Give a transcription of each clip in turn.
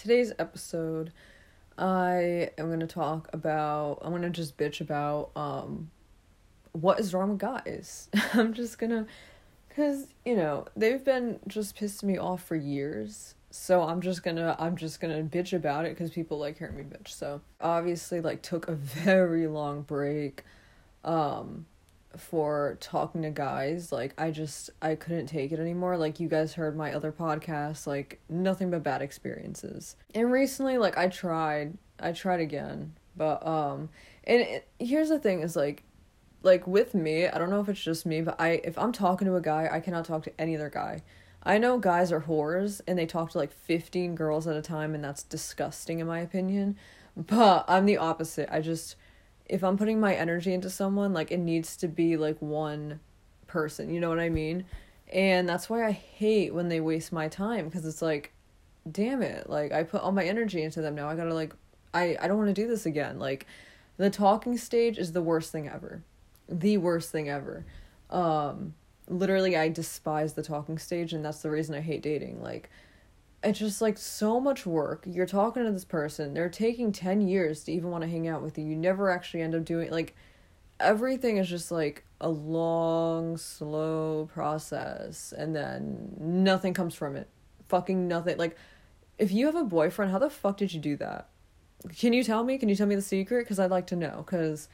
today's episode, I am going to talk about, I'm going to just bitch about um, what is wrong with guys. I'm just going to, because, you know, they've been just pissing me off for years. So I'm just gonna I'm just gonna bitch about it because people like hearing me bitch. So obviously like took a very long break um for talking to guys like i just i couldn't take it anymore. Like you guys heard my other podcast like nothing but bad experiences. And recently like i tried i tried again but um and it, here's the thing is like like with me i don't know if it's just me but i if i'm talking to a guy i cannot talk to any other guy. I know guys are whores and they talk to like 15 girls at a time and that's disgusting in my opinion but i'm the opposite. I just if I'm putting my energy into someone, like it needs to be like one person, you know what I mean? And that's why I hate when they waste my time because it's like, damn it, like I put all my energy into them now. I gotta like, I, I don't want to do this again. Like, the talking stage is the worst thing ever. The worst thing ever. Um, literally, I despise the talking stage, and that's the reason I hate dating. Like, it's just like so much work. You're talking to this person. They're taking 10 years to even want to hang out with you. You never actually end up doing like everything is just like a long, slow process and then nothing comes from it. Fucking nothing. Like if you have a boyfriend, how the fuck did you do that? Can you tell me? Can you tell me the secret cuz I'd like to know cuz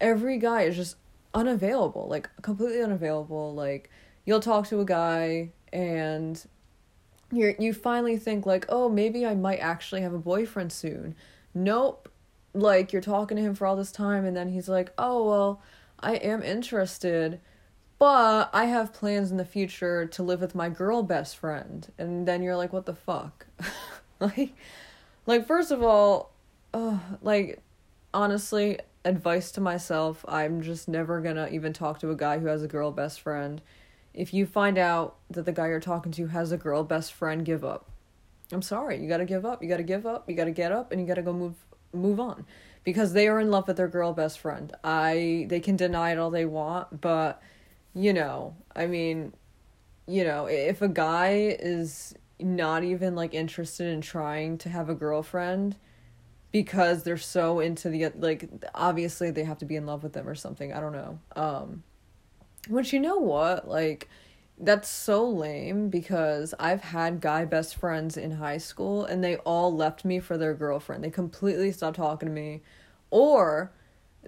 every guy is just unavailable, like completely unavailable. Like you'll talk to a guy and you you finally think like, "Oh, maybe I might actually have a boyfriend soon." Nope. Like you're talking to him for all this time and then he's like, "Oh, well, I am interested, but I have plans in the future to live with my girl best friend." And then you're like, "What the fuck?" like like first of all, uh, like honestly, advice to myself, I'm just never to even talk to a guy who has a girl best friend if you find out that the guy you're talking to has a girl best friend, give up. I'm sorry, you gotta give up. You gotta give up. You gotta get up, and you gotta go move move on, because they are in love with their girl best friend. I they can deny it all they want, but you know, I mean, you know, if a guy is not even like interested in trying to have a girlfriend because they're so into the like obviously they have to be in love with them or something i don't know um which you know what? Like that's so lame because I've had guy best friends in high school and they all left me for their girlfriend. They completely stopped talking to me or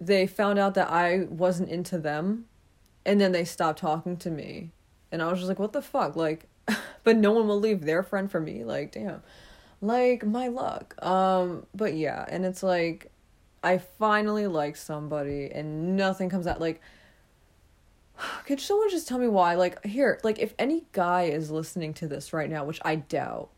they found out that I wasn't into them and then they stopped talking to me. And I was just like, what the fuck? Like but no one will leave their friend for me. Like, damn. Like my luck. Um but yeah, and it's like I finally like somebody and nothing comes out like could someone just tell me why? Like, here, like, if any guy is listening to this right now, which I doubt,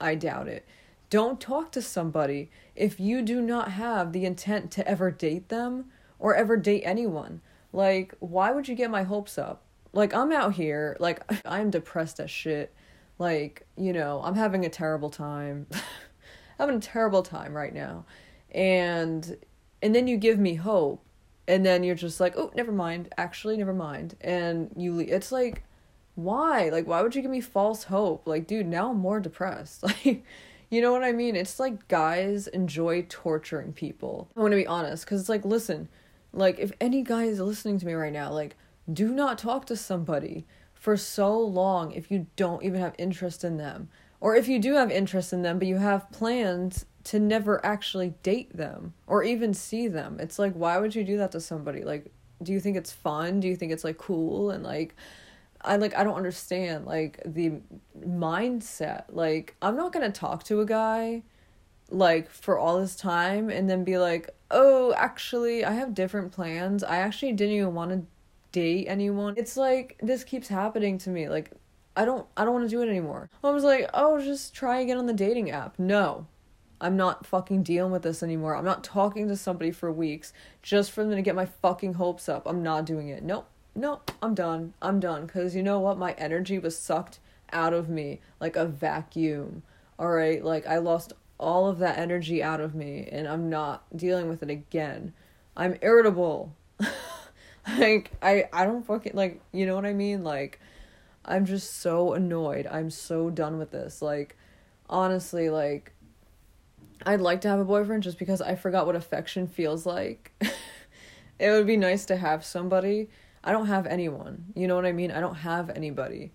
I doubt it, don't talk to somebody if you do not have the intent to ever date them or ever date anyone. Like, why would you get my hopes up? Like, I'm out here, like, I'm depressed as shit. Like, you know, I'm having a terrible time. having a terrible time right now. And and then you give me hope and then you're just like, oh, never mind. Actually, never mind. And you, leave. it's like, why? Like, why would you give me false hope? Like, dude, now I'm more depressed. Like, you know what I mean? It's like guys enjoy torturing people. I want to be honest, because it's like, listen, like, if any guy is listening to me right now, like, do not talk to somebody for so long if you don't even have interest in them. Or if you do have interest in them, but you have plans to never actually date them or even see them. It's like why would you do that to somebody? Like do you think it's fun? Do you think it's like cool and like I like I don't understand like the mindset. Like I'm not to talk to a guy like for all this time and then be like, "Oh, actually, I have different plans. I actually didn't even want to date anyone." It's like this keeps happening to me. Like I don't I don't want to do it anymore. I was like, "Oh, just try again on the dating app." No. I'm not fucking dealing with this anymore. I'm not talking to somebody for weeks just for them to get my fucking hopes up. I'm not doing it. Nope. Nope. I'm done. I'm done. Because you know what? My energy was sucked out of me like a vacuum. All right? Like, I lost all of that energy out of me and I'm not dealing with it again. I'm irritable. like, I, I don't fucking, like, you know what I mean? Like, I'm just so annoyed. I'm so done with this. Like, honestly, like, I'd like to have a boyfriend just because I forgot what affection feels like. it would be nice to have somebody. I don't have anyone. You know what I mean? I don't have anybody.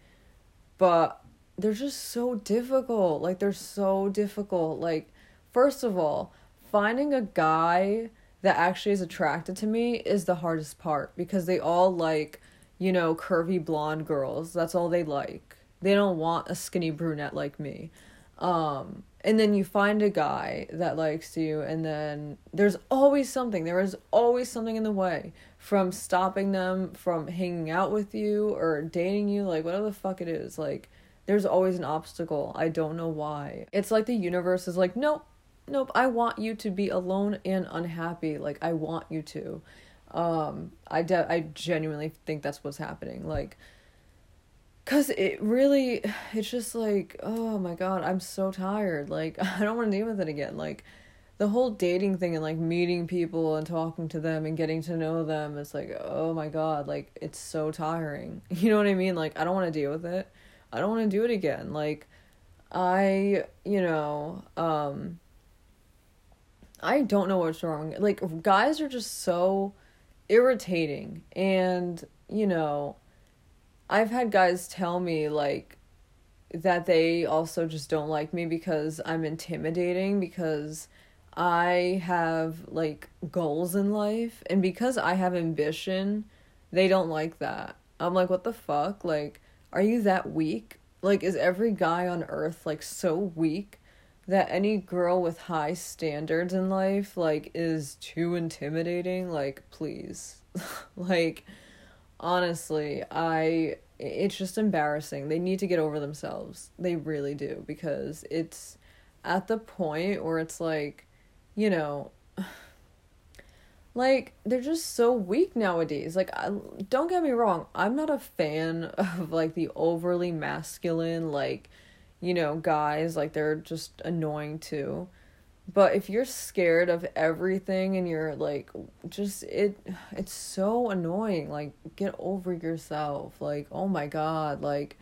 But they're just so difficult. Like they're so difficult. Like first of all, finding a guy that actually is attracted to me is the hardest part because they all like, you know, curvy blonde girls. That's all they like. They don't want a skinny brunette like me. Um and then you find a guy that likes you and then there's always something. There is always something in the way from stopping them from hanging out with you or dating you like whatever the fuck it is. Like there's always an obstacle. I don't know why. It's like the universe is like nope nope i want you to be alone and unhappy. Like i want you to. Um i de- i genuinely think that's what's happening. Like Cause it really, it's just like, oh my god, I'm so tired. Like, I don't want to deal with it again. Like, the whole dating thing and like meeting people and talking to them and getting to know them, it's like, oh my god, like, it's so tiring. You know what I mean? Like, I don't want to deal with it. I don't want to do it again. Like, I, you know, um, I don't know what's wrong. Like, guys are just so irritating and, you know, I've had guys tell me like that they also just don't like me because I'm intimidating because I have like goals in life and because I have ambition, they don't like that. I'm like, what the fuck? Like, are you that weak? Like, is every guy on earth like so weak that any girl with high standards in life like is too intimidating? Like, please. like, honestly, I it's just embarrassing. They need to get over themselves. They really do because it's at the point where it's like, you know, like they're just so weak nowadays. Like I, don't get me wrong, I'm not a fan of like the overly masculine like, you know, guys like they're just annoying too. But if you're scared of everything and you're like just it it's so annoying. Like get over yourself. Like oh my god, like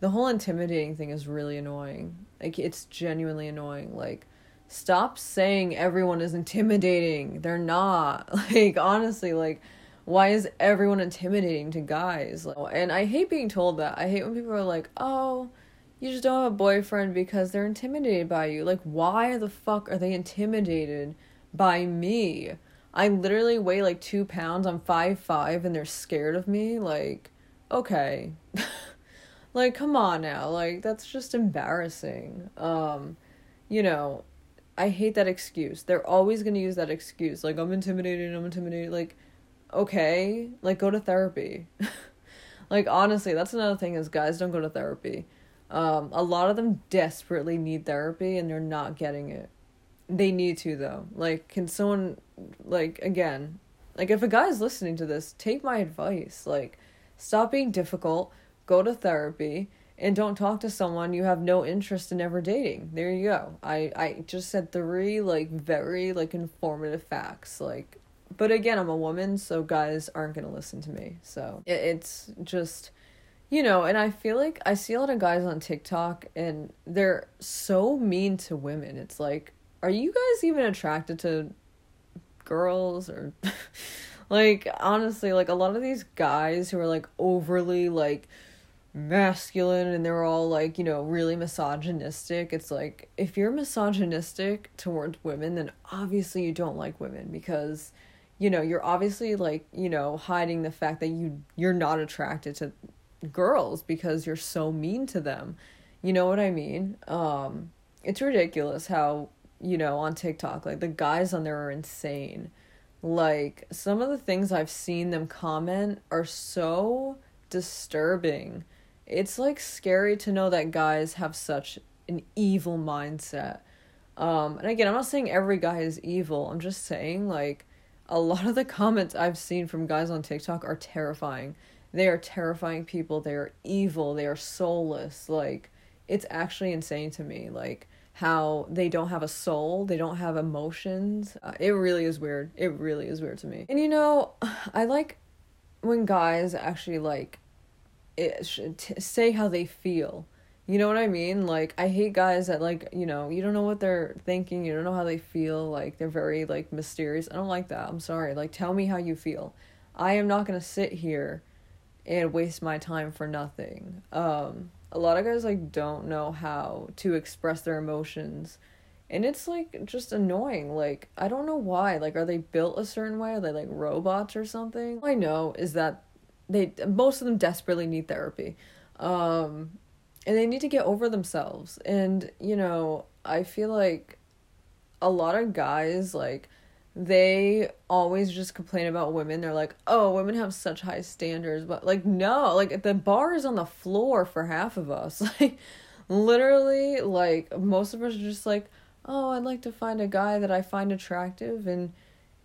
the whole intimidating thing is really annoying. Like it's genuinely annoying. Like stop saying everyone is intimidating. They're not. Like honestly, like why is everyone intimidating to guys? Like, and I hate being told that. I hate when people are like, "Oh, you just don't have a boyfriend because they're intimidated by you. Like, why the fuck are they intimidated by me? I literally weigh like two pounds. I'm five five, and they're scared of me. Like, okay, like come on now. Like that's just embarrassing. Um, you know, I hate that excuse. They're always gonna use that excuse. Like I'm intimidated. I'm intimidated. Like, okay, like go to therapy. like honestly, that's another thing is guys don't go to therapy um, a lot of them desperately need therapy and they're not getting it. They need to though. Like, can someone, like, again, like if a guy's listening to this, take my advice. Like, stop being difficult, go to therapy, and don't talk to someone you have no interest in ever dating. There you go. I I just said three like very like informative facts. Like, but again, I'm a woman, so guys aren't gonna listen to me. So it, it's just you know, and I feel like I see a lot of guys on TikTok and they're so mean to women. It's like, are you guys even attracted to girls or like honestly, like a lot of these guys who are like overly like masculine and they're all like, you know, really misogynistic. It's like if you're misogynistic towards women, then obviously you don't like women because you know, you're obviously like, you know, hiding the fact that you you're not attracted to girls because you're so mean to them. You know what I mean? Um it's ridiculous how, you know, on TikTok like the guys on there are insane. Like some of the things I've seen them comment are so disturbing. It's like scary to know that guys have such an evil mindset. Um and again, I'm not saying every guy is evil. I'm just saying like a lot of the comments I've seen from guys on TikTok are terrifying they are terrifying people. They are evil. They are soulless. Like, it's actually insane to me. Like, how they don't have a soul, they don't have emotions. Uh, it really is weird. It really is weird to me. And you know, I like when guys actually like it, t- say how they feel You know what I mean? Like I hate guys that like, you know, you don't know what they're thinking, you don't know how they feel, like they're very like mysterious. I don't like that. I'm sorry. Like tell me how you feel. I am not going to sit here and waste my time for nothing. Um a lot of guys like don't know how to express their emotions. And it's like just annoying. Like I don't know why. Like are they built a certain way? Are they like robots or something? All I know is that they most of them desperately need therapy. Um and they need to get over themselves. And, you know, I feel like a lot of guys, like, they always just complain about women. They're like, oh, women have such high standards. But, like, no, like, the bar is on the floor for half of us. Like, literally, like, most of us are just like, oh, I'd like to find a guy that I find attractive and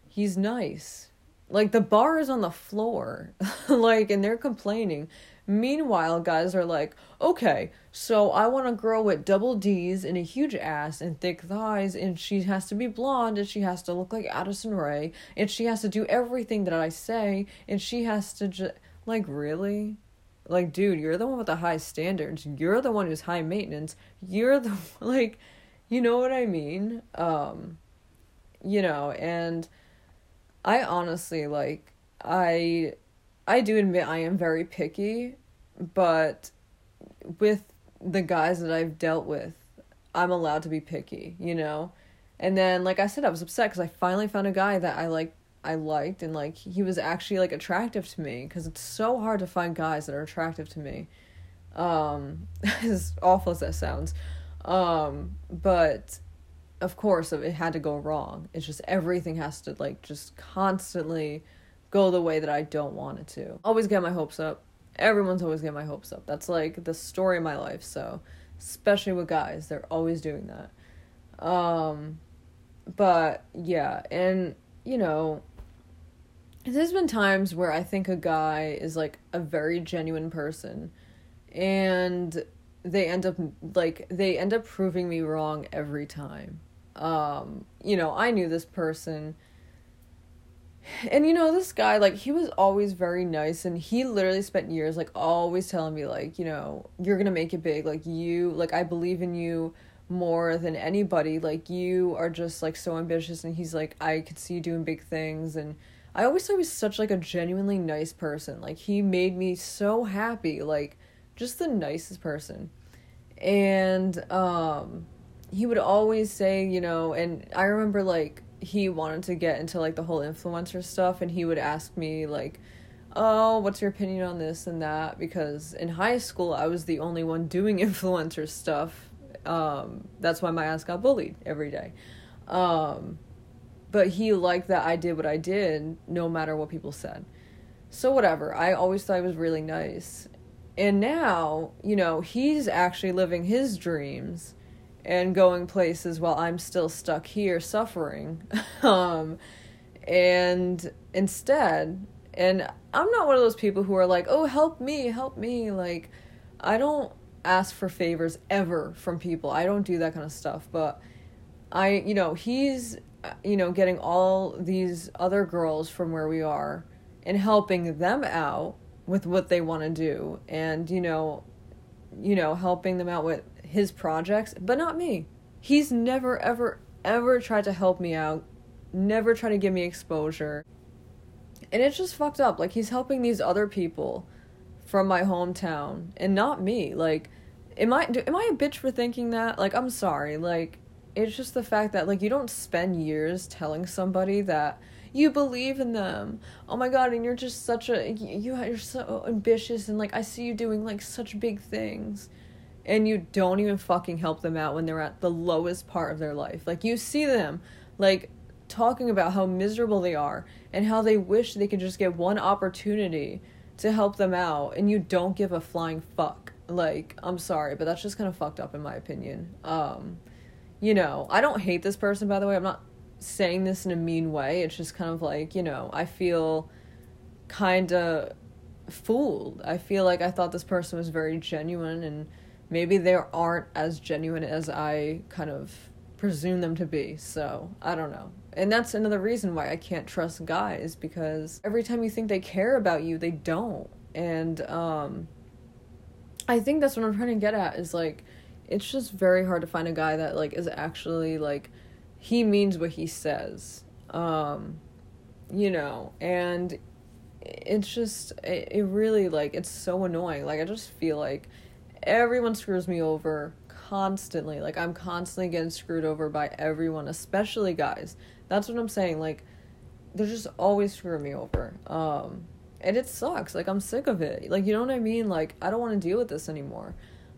he's nice. Like, the bar is on the floor. like, and they're complaining. Meanwhile, guys are like, okay, so I want a girl with double D's and a huge ass and thick thighs, and she has to be blonde, and she has to look like Addison Rae, and she has to do everything that I say, and she has to just, like, really? Like, dude, you're the one with the high standards. You're the one who's high maintenance. You're the, like, you know what I mean? Um, you know, and I honestly, like, I I do admit I am very picky but with the guys that I've dealt with, I'm allowed to be picky, you know? And then like I said I was upset cuz I finally found a guy that I like I liked and like he was actually like attractive to me cuz it's so hard to find guys that are attractive to me. Um as awful as that sounds. Um but of course it had to go wrong. It's just everything has to like just constantly go the way that I don't want it to. Always get my hopes up everyone's always getting my hopes up. That's like the story of my life. So, especially with guys, they're always doing that. Um, but yeah, and you know, there's been times where I think a guy is like a very genuine person, and they end up like they end up proving me wrong every time. Um, you know, I knew this person and you know this guy like he was always very nice and he literally spent years like always telling me like you know you're gonna make it big. Like you like i believe in you more than anybody. Like you are just like so ambitious. And he's like i could see you doing big things. And i always thought he was such like a genuinely nice person. Like he made me so happy. Like just the nicest person. And um he would always say you know and i remember like he wanted to get into like the whole influencer stuff and he would ask me like oh what's your opinion on this and that? Because in high school i was the only one doing influencer stuff. Um, that's why my ass got bullied every day. Um, but he liked that i did what i did no matter what people said. So whatever. I always thought he was really nice. And now you know he's actually living his dreams and going places while I'm still stuck here suffering. um, and instead, and I'm not one of those people who are like, oh, help me, help me. Like, I don't ask for favors ever from people. I don't do that kind of stuff. But I, you know, he's, you know, getting all these other girls from where we are and helping them out with what they want to do and you know you know helping them out with his projects, but not me. He's never, ever, ever tried to help me out, never tried to give me exposure. And it's just fucked up. Like, he's helping these other people from my hometown and not me. Like, am I, am I a bitch for thinking that? Like, I'm sorry. Like, it's just the fact that, like, you don't spend years telling somebody that you believe in them. Oh my god, and you're just such a you you're so ambitious and like I see you doing like such big things and you don't even fucking help them out when they're at the lowest part of their life. Like you see them like talking about how miserable they are and how they wish they could just get one opportunity to help them out and you don't give a flying fuck. Like, I'm sorry, but that's just kind of fucked up in my opinion. Um you know, I don't hate this person by the way. I'm not saying this in a mean way. It's just kind of like, you know, I feel kind of fooled. I feel like I thought this person was very genuine and maybe they aren't as genuine as I kind of presume them to be. So, I don't know. And that's another reason why I can't trust guys because every time you think they care about you, they don't. And um I think that's what I'm trying to get at is like it's just very hard to find a guy that like is actually like he means what he says. Um you know, and it's just it, it really like it's so annoying. Like I just feel like everyone screws me over constantly. Like I'm constantly getting screwed over by everyone, especially guys. That's what I'm saying. Like they're just always screwing me over. Um and it sucks. Like I'm sick of it. Like you know what I mean? Like I don't want to deal with this anymore.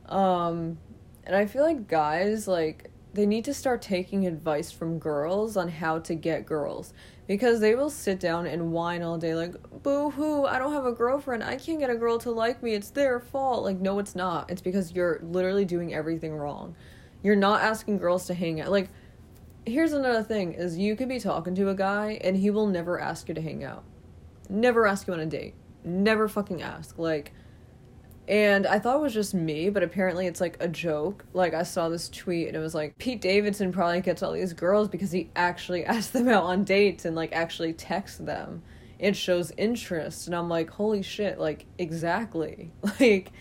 Um and I feel like guys like they need to start taking advice from girls on how to get girls because they will sit down and whine all day like boo hoo i don't have a girlfriend. I can't get a girl to like me. It's their fault. Like no it's not. It's because you're literally doing everything wrong. You're not asking girls to hang out. Like here's another thing is you could be talking to a guy and he will never ask you to hang out. Never ask you on a date. Never fucking ask. Like and I thought it was just me, but apparently it's like a joke. Like I saw this tweet and it was like Pete Davidson probably gets all these girls because he actually asks them out on dates and like actually texts them. It shows interest and I'm like, "Holy shit, like exactly." Like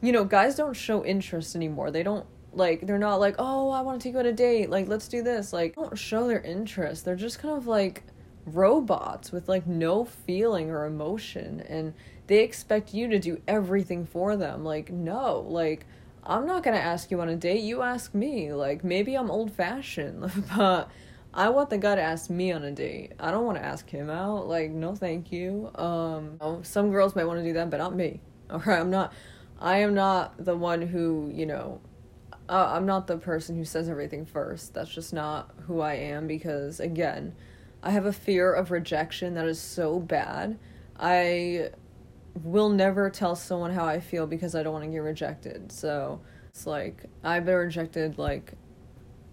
you know, guys don't show interest anymore. They don't like they're not like, "Oh, I want to take you on a date. Like, let's do this." Like, don't show their interest. They're just kind of like robots with like no feeling or emotion and they expect you to do everything for them. Like, no, like, I'm not gonna ask you on a date, you ask me. Like, maybe I'm old fashioned, but I want the guy to ask me on a date. I don't wanna ask him out. Like, no, thank you. Um, some girls might wanna do that, but not me. Alright, I'm not, I am not the one who, you know, uh, I'm not the person who says everything first. That's just not who I am because, again, I have a fear of rejection that is so bad. I will never tell someone how I feel because I don't want to get rejected. So it's like I've been rejected like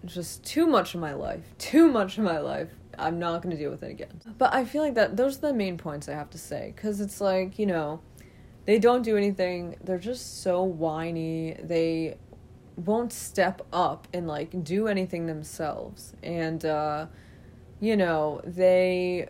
just too much of my life. Too much of my life. I'm not going to deal with it again. But I feel like that those are the main points I have to say cuz it's like, you know, they don't do anything. They're just so whiny. They won't step up and like do anything themselves. And uh you know, they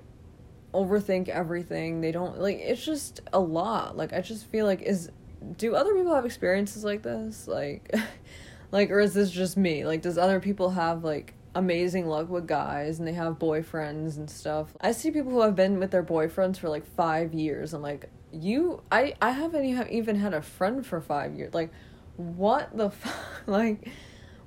overthink everything. They don't like it's just a lot. Like I just feel like is do other people have experiences like this? Like like or is this just me? Like does other people have like amazing luck with guys and they have boyfriends and stuff? I see people who have been with their boyfriends for like 5 years. I'm like, "You I I haven't even had a friend for 5 years." Like what the fuck? like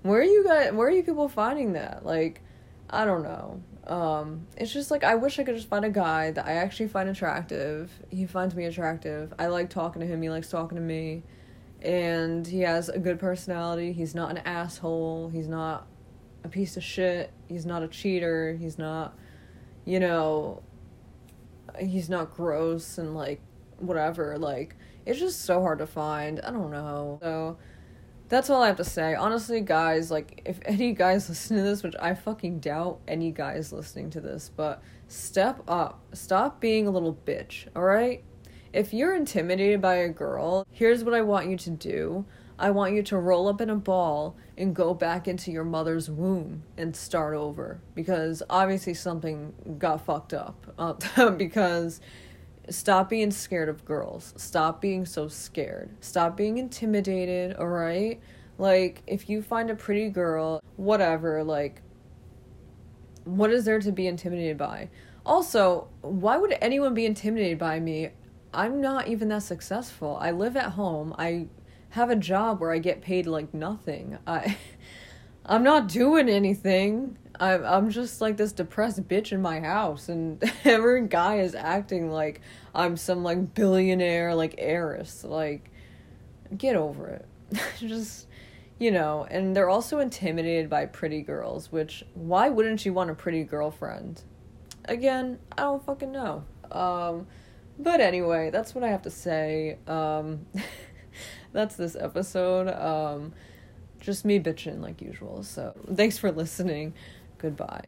where are you guys where are you people finding that? Like I don't know. Um, it's just like I wish I could just find a guy that I actually find attractive. He finds me attractive. I like talking to him. He likes talking to me, and he has a good personality. He's not an asshole. He's not a piece of shit. He's not a cheater. He's not, you know, he's not gross and like whatever. Like it's just so hard to find. I don't know. So that's all I have to say. Honestly, guys, like, if any guys listen to this, which I fucking doubt any guys listening to this, but step up. Stop being a little bitch, alright? If you're intimidated by a girl, here's what I want you to do. I want you to roll up in a ball and go back into your mother's womb and start over. Because obviously something got fucked up. Uh, because Stop being scared of girls. Stop being so scared. Stop being intimidated, alright? Like, if you find a pretty girl, whatever, like, what is there to be intimidated by? Also, why would anyone be intimidated by me? I'm not even that successful. I live at home. I have a job where I get paid like nothing. I I'm not doing anything. I'm I'm just like this depressed bitch in my house, and every guy is acting like I'm some like billionaire like heiress. Like, get over it. just you know, and they're also intimidated by pretty girls. Which why wouldn't you want a pretty girlfriend? Again, I don't fucking know. Um, but anyway, that's what I have to say. Um, that's this episode. Um, just me bitching like usual. So thanks for listening. Goodbye.